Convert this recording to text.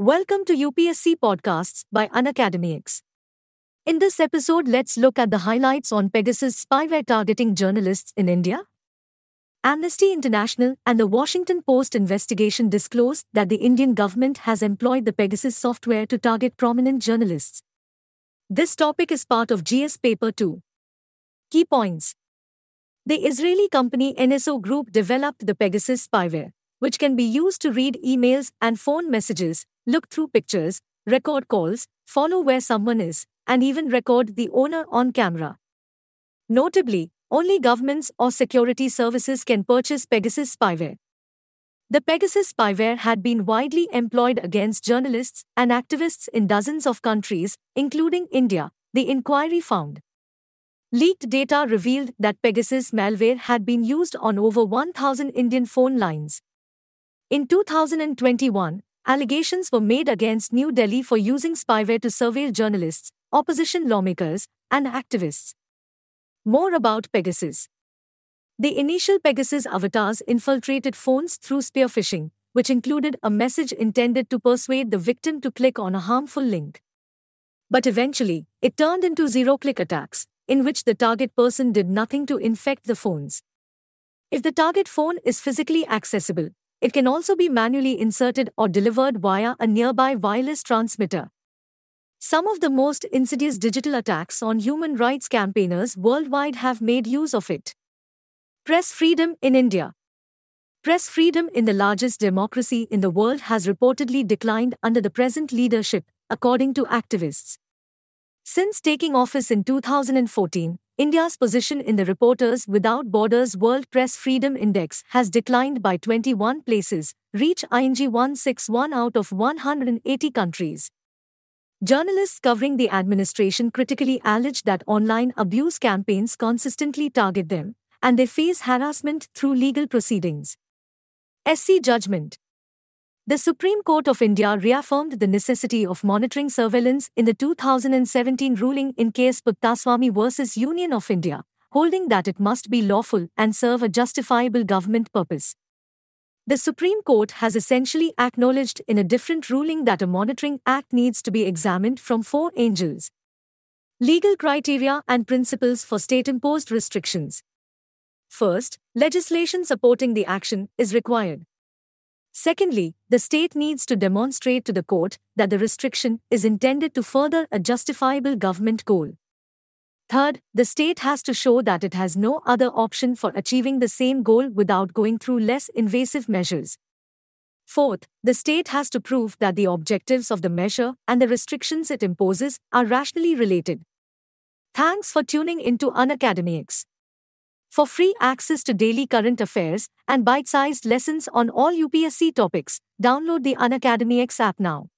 Welcome to UPSC Podcasts by Unacademy X. In this episode, let's look at the highlights on Pegasus spyware targeting journalists in India. Amnesty International and the Washington Post investigation disclosed that the Indian government has employed the Pegasus software to target prominent journalists. This topic is part of GS Paper 2. Key points The Israeli company NSO Group developed the Pegasus spyware, which can be used to read emails and phone messages, look through pictures, record calls, follow where someone is, and even record the owner on camera. Notably, only governments or security services can purchase Pegasus spyware. The Pegasus spyware had been widely employed against journalists and activists in dozens of countries, including India, the inquiry found. Leaked data revealed that Pegasus malware had been used on over 1,000 Indian phone lines. In 2021, Allegations were made against New Delhi for using spyware to surveil journalists, opposition lawmakers, and activists. More about Pegasus. The initial Pegasus avatars infiltrated phones through spear phishing, which included a message intended to persuade the victim to click on a harmful link. But eventually, it turned into zero click attacks, in which the target person did nothing to infect the phones. If the target phone is physically accessible, it can also be manually inserted or delivered via a nearby wireless transmitter. Some of the most insidious digital attacks on human rights campaigners worldwide have made use of it. Press freedom in India. Press freedom in the largest democracy in the world has reportedly declined under the present leadership, according to activists. Since taking office in 2014, India's position in the Reporters Without Borders World Press Freedom Index has declined by 21 places, reach ING 161 out of 180 countries. Journalists covering the administration critically allege that online abuse campaigns consistently target them, and they face harassment through legal proceedings. SC Judgment the Supreme Court of India reaffirmed the necessity of monitoring surveillance in the 2017 ruling in case Puttaswamy v. Union of India, holding that it must be lawful and serve a justifiable government purpose. The Supreme Court has essentially acknowledged in a different ruling that a monitoring act needs to be examined from four angles legal criteria and principles for state imposed restrictions. First, legislation supporting the action is required. Secondly, the state needs to demonstrate to the court that the restriction is intended to further a justifiable government goal. Third, the state has to show that it has no other option for achieving the same goal without going through less invasive measures. Fourth, the state has to prove that the objectives of the measure and the restrictions it imposes are rationally related. Thanks for tuning into Unacademy X. For free access to daily current affairs and bite sized lessons on all UPSC topics, download the Unacademy X app now.